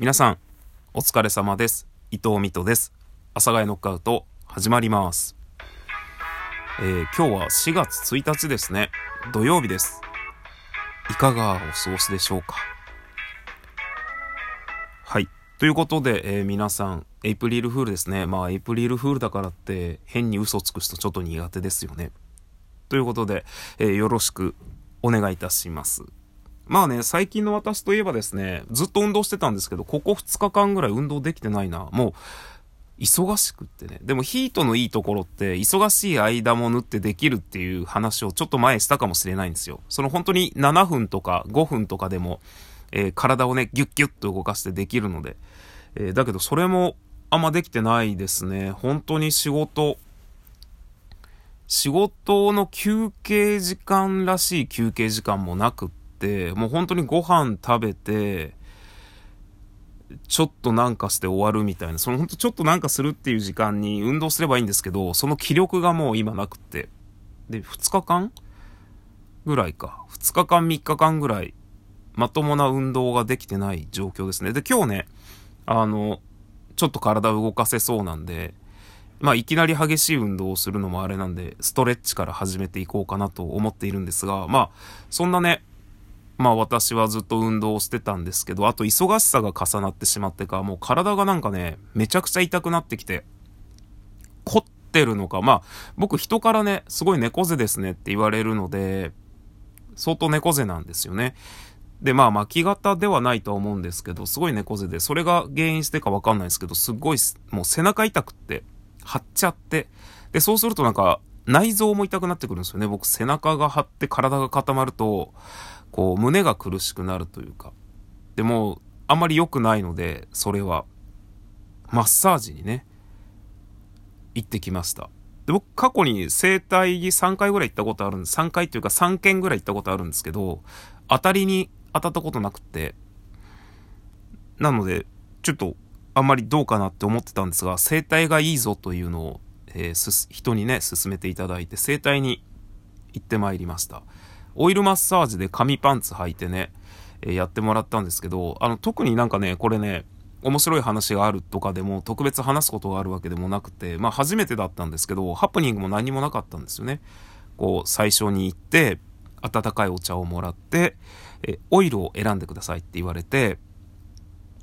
皆さん、お疲れ様です。伊藤美斗です。阿佐ヶ谷ノックアウト、始まります。えー、今日は4月1日ですね。土曜日です。いかがお過ごしでしょうか？はい。ということで、えー、皆さん、エイプリルフールですね。まあ、エイプリルフールだからって、変に嘘つく人ちょっと苦手ですよね。ということで、えー、よろしくお願いいたします。まあね、最近の私といえばですね、ずっと運動してたんですけど、ここ2日間ぐらい運動できてないな。もう、忙しくってね。でもヒートのいいところって、忙しい間も縫ってできるっていう話をちょっと前したかもしれないんですよ。その本当に7分とか5分とかでも、えー、体をね、ギュッギュッと動かしてできるので。えー、だけどそれもあんまできてないですね。本当に仕事、仕事の休憩時間らしい休憩時間もなくって、もう本当にご飯食べて、ちょっとなんかして終わるみたいな、その本当ちょっとなんかするっていう時間に運動すればいいんですけど、その気力がもう今なくて。で、2日間ぐらいか。2日間3日間ぐらい、まともな運動ができてない状況ですね。で、今日ね、あの、ちょっと体を動かせそうなんで、まあ、いきなり激しい運動をするのもあれなんで、ストレッチから始めていこうかなと思っているんですが、まあ、そんなね、まあ私はずっと運動をしてたんですけど、あと忙しさが重なってしまってか、もう体がなんかね、めちゃくちゃ痛くなってきて、凝ってるのか、まあ僕人からね、すごい猫背ですねって言われるので、相当猫背なんですよね。で、まあ巻き型ではないとは思うんですけど、すごい猫背で、それが原因してかわかんないですけど、すっごい、もう背中痛くって、張っちゃって、で、そうするとなんか、内臓も痛くなってくるんですよね。僕背中が張って体が固まると、こう、胸が苦しくなるというか。でも、あんまり良くないので、それは、マッサージにね、行ってきました。で、僕、過去に整体に3回ぐらい行ったことあるんです。3回というか3件ぐらい行ったことあるんですけど、当たりに当たったことなくて、なので、ちょっと、あんまりどうかなって思ってたんですが、整体がいいぞというのを、えー、人にね、勧めていただいて、整体に行ってまいりました。オイルマッサージで紙パンツ履いてね、え、やってもらったんですけど、あの、特になんかね、これね、面白い話があるとかでも、特別話すことがあるわけでもなくて、まあ初めてだったんですけど、ハプニングも何もなかったんですよね。こう、最初に行って、温かいお茶をもらって、えオイルを選んでくださいって言われて、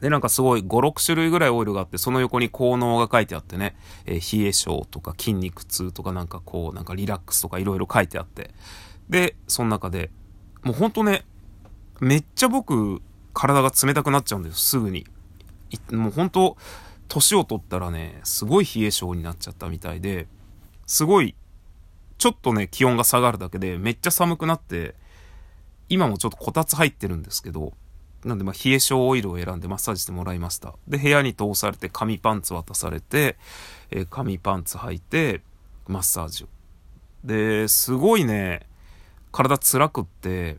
で、なんかすごい5、6種類ぐらいオイルがあって、その横に効能が書いてあってね、え、冷え性とか筋肉痛とかなんかこう、なんかリラックスとかいろいろ書いてあって、で、その中で、もうほんとね、めっちゃ僕、体が冷たくなっちゃうんですすぐに。もうほんと、年を取ったらね、すごい冷え性になっちゃったみたいで、すごい、ちょっとね、気温が下がるだけで、めっちゃ寒くなって、今もちょっとこたつ入ってるんですけど、なんでまあ冷え性オイルを選んでマッサージしてもらいました。で、部屋に通されて紙パンツ渡されて、えー、紙パンツ履いて、マッサージを。で、すごいね、体辛くって、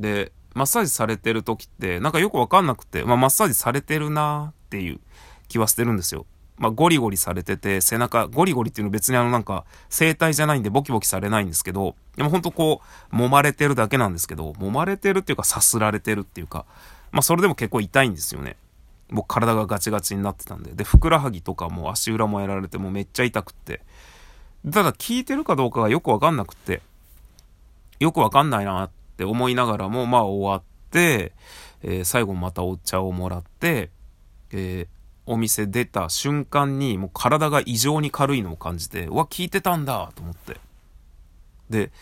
で、マッサージされてる時って、なんかよくわかんなくて、まあ、マッサージされてるなーっていう気はしてるんですよ。まあ、ゴリゴリされてて、背中、ゴリゴリっていうのは別にあのなんか、整体じゃないんでボキボキされないんですけど、でもほんとこう、揉まれてるだけなんですけど、揉まれてるっていうか、さすられてるっていうか、まあ、それでも結構痛いんですよね。僕体がガチガチになってたんで。で、ふくらはぎとかも足裏もやられてもめっちゃ痛くって。ただ効いてるかどうかがよくわかんなくって。よくわかんないなって思いながらも、まあ終わって、えー、最後またお茶をもらって、えー、お店出た瞬間にもう体が異常に軽いのを感じて、うわ、効いてたんだと思って。で、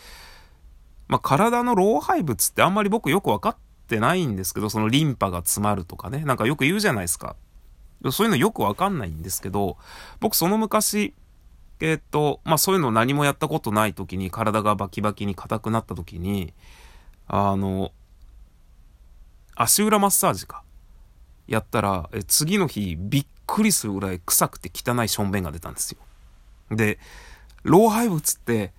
まあ体の老廃物ってあんまり僕よくわかってないんですけど、そのリンパが詰まるとかね、なんかよく言うじゃないですか。そういうのよくわかんないんですけど、僕その昔、えっと、まあそういうの何もやったことない時に体がバキバキに硬くなった時に、あの、足裏マッサージか。やったら、え次の日びっくりするぐらい臭くて汚いしょんべんが出たんですよ。で、老廃物って、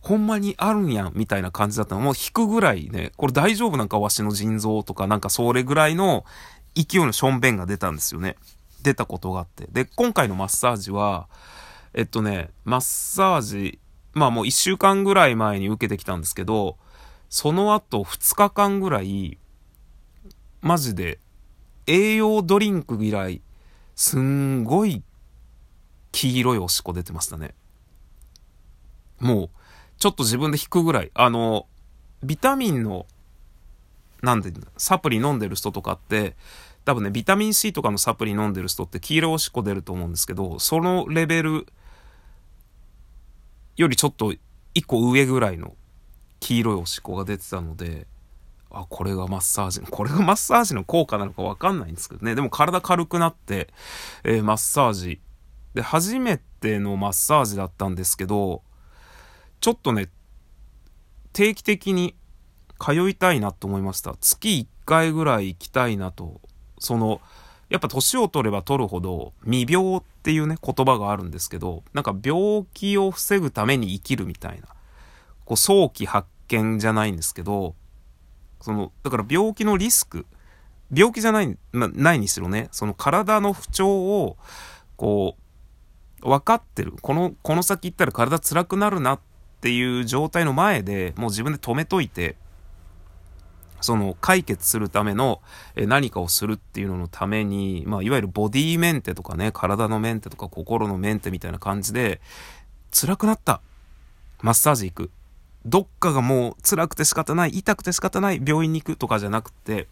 ほんまにあるんやん、みたいな感じだったの。もう引くぐらいね、これ大丈夫なんかわしの腎臓とかなんかそれぐらいの勢いのしょんべんが出たんですよね。出たことがあって。で、今回のマッサージは、えっとね、マッサージ、まあもう1週間ぐらい前に受けてきたんですけど、その後2日間ぐらい、マジで栄養ドリンク以来、すんごい黄色いおしっこ出てましたね。もう、ちょっと自分で引くぐらい、あの、ビタミンの、なんで、サプリ飲んでる人とかって、多分ね、ビタミン C とかのサプリ飲んでる人って黄色いおしっこ出ると思うんですけど、そのレベルよりちょっと一個上ぐらいの黄色いおしっこが出てたので、あ、これがマッサージ。これがマッサージの効果なのかわかんないんですけどね。でも体軽くなって、えー、マッサージ。で、初めてのマッサージだったんですけど、ちょっとね、定期的に通いたいなと思いました。月1回ぐらい行きたいなと。その、やっぱ年を取れば取るほど未病っていうね言葉があるんですけどなんか病気を防ぐために生きるみたいなこう早期発見じゃないんですけどそのだから病気のリスク病気じゃない、まないにしろねその体の不調をこう分かってるこのこの先行ったら体辛くなるなっていう状態の前でもう自分で止めといてその解決するための何かをするっていうののために、まあ、いわゆるボディメンテとかね、体のメンテとか心のメンテみたいな感じで、辛くなった。マッサージ行く。どっかがもう辛くて仕方ない、痛くて仕方ない、病院に行くとかじゃなくて、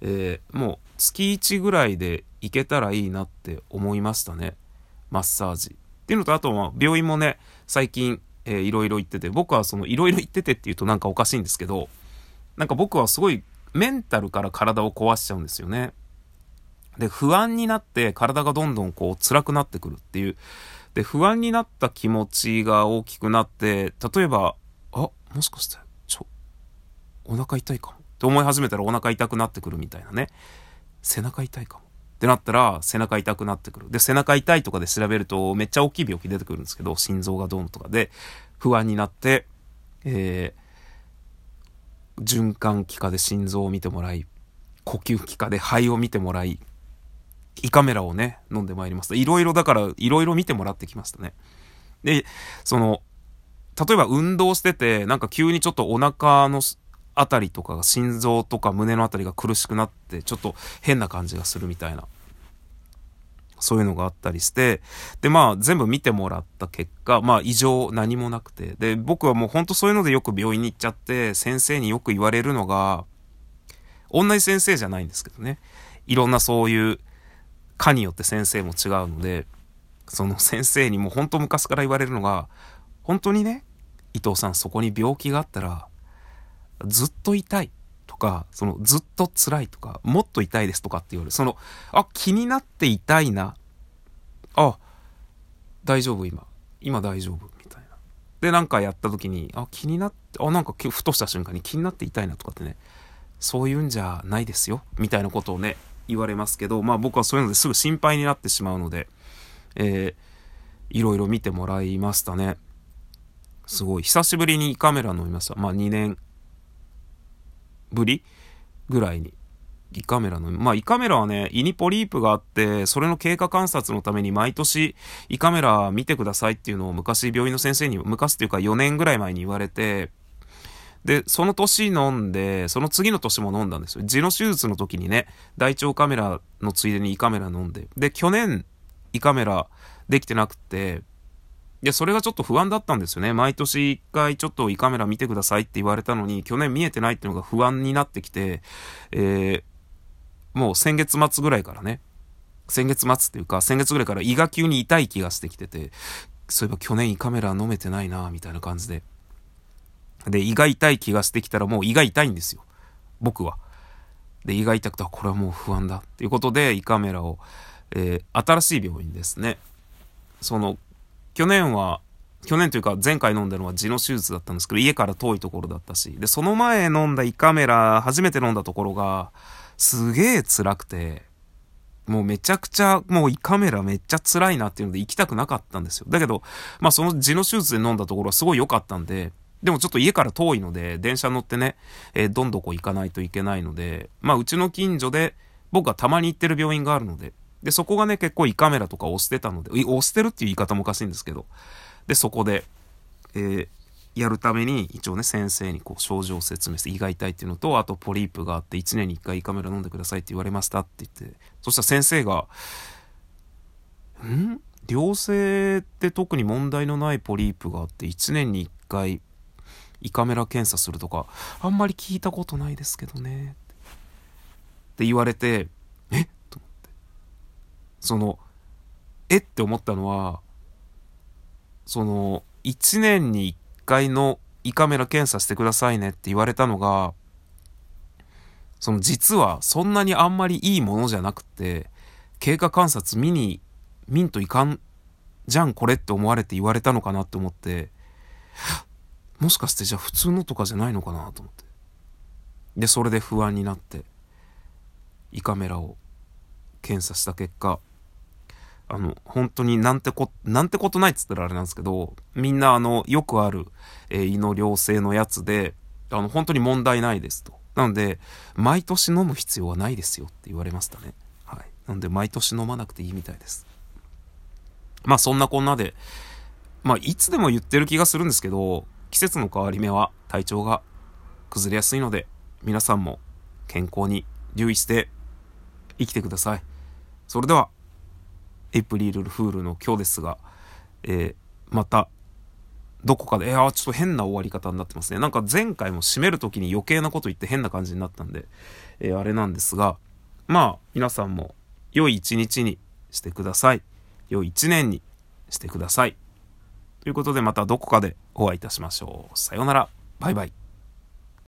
えー、もう月1ぐらいで行けたらいいなって思いましたね。マッサージ。っていうのと、あとは病院もね、最近、えー、いろいろ行ってて、僕はそのいろいろ行っててっていうとなんかおかしいんですけど、なんか僕はすごいメンタルから体を壊しちゃうんですよね。で、不安になって体がどんどんこう辛くなってくるっていう。で、不安になった気持ちが大きくなって、例えば、あ、もしかして、ちょ、お腹痛いかもって思い始めたらお腹痛くなってくるみたいなね。背中痛いかも。ってなったら背中痛くなってくる。で、背中痛いとかで調べるとめっちゃ大きい病気出てくるんですけど、心臓がどうのとかで不安になって、えー、循環器科で心臓を見てもらい、呼吸器科で肺を見てもらい、胃カメラをね、飲んでまいりました。いろいろだから、いろいろ見てもらってきましたね。で、その、例えば運動してて、なんか急にちょっとお腹のあたりとかが心臓とか胸のあたりが苦しくなって、ちょっと変な感じがするみたいな。そういうのがあったりして、で、まあ、全部見てもらった結果、まあ、異常何もなくて、で、僕はもうほんとそういうのでよく病院に行っちゃって、先生によく言われるのが、同じ先生じゃないんですけどね、いろんなそういう、科によって先生も違うので、その先生にも本当昔から言われるのが、本当にね、伊藤さんそこに病気があったら、ずっと痛い。か、そのずっと辛いとか、もっと痛いですとかって言われる。その、あ、気になって痛いな。あ、大丈夫今。今大丈夫みたいな。で、なんかやった時に、あ、気になって、あ、なんかふとした瞬間に気になって痛いなとかってね、そういうんじゃないですよ。みたいなことをね、言われますけど、まあ僕はそういうのですぐ心配になってしまうので、えー、いろいろ見てもらいましたね。すごい。久しぶりに胃カメラ飲みました。まあ2年ぶり？ぐらいに。胃カメラの、まあ胃カメラはね、胃にポリープがあって、それの経過観察のために毎年胃カメラ見てくださいっていうのを昔病院の先生に、昔っていうか4年ぐらい前に言われて、で、その年飲んで、その次の年も飲んだんですよ。痔の手術の時にね、大腸カメラのついでに胃カメラ飲んで。で、去年胃カメラできてなくて、で、それがちょっと不安だったんですよね。毎年一回ちょっと胃カメラ見てくださいって言われたのに、去年見えてないっていうのが不安になってきて、えー、もう先月末ぐらいからね、先月末っていうか、先月ぐらいから胃が急に痛い気がしてきてて、そういえば去年胃カメラ飲めてないなみたいな感じで。で、胃が痛い気がしてきたらもう胃が痛いんですよ。僕は。で、胃が痛くて、これはもう不安だっていうことで胃カメラを、えー、新しい病院ですね。その、去年は、去年というか前回飲んだのは痔の手術だったんですけど、家から遠いところだったし、で、その前飲んだ胃カメラ、初めて飲んだところが、すげえ辛くて、もうめちゃくちゃ、もう胃カメラめっちゃ辛いなっていうので行きたくなかったんですよ。だけど、まあその痔の手術で飲んだところはすごい良かったんで、でもちょっと家から遠いので、電車乗ってね、えー、どんどこ行かないといけないので、まあうちの近所で、僕がたまに行ってる病院があるので、で、そこがね、結構胃カメラとか押してたので、押してるっていう言い方もおかしいんですけど、で、そこで、えー、やるために一応ね先生にこう症状を説明して胃が痛いっていうのとあとポリープがあって1年に1回胃カメラ飲んでくださいって言われましたって言ってそしたら先生が「ん？良性って特に問題のないポリープがあって1年に1回胃カメラ検査するとかあんまり聞いたことないですけどね」って言われて「えっ?」と思ってその「えっ?」て思ったのはその1年に1回の胃カメラ検査してくださいねって言われたのがその実はそんなにあんまりいいものじゃなくて経過観察見に見んといかんじゃんこれって思われて言われたのかなって思ってもしかしてじゃあ普通のとかじゃないのかなと思ってでそれで不安になって胃カメラを検査した結果あの、本当になんてこ、なんてことないっつったらあれなんですけど、みんなあの、よくある、えー、胃の良性のやつで、あの、本当に問題ないですと。なので、毎年飲む必要はないですよって言われましたね。はい。なので、毎年飲まなくていいみたいです。まあ、そんなこんなで、まあ、いつでも言ってる気がするんですけど、季節の変わり目は体調が崩れやすいので、皆さんも健康に留意して生きてください。それでは、エイプリルフールの今日ですが、えー、また、どこかで、いやちょっと変な終わり方になってますね。なんか前回も締める時に余計なこと言って変な感じになったんで、えー、あれなんですが、まあ、皆さんも良い一日にしてください。良い一年にしてください。ということでまたどこかでお会いいたしましょう。さようなら。バイバイ。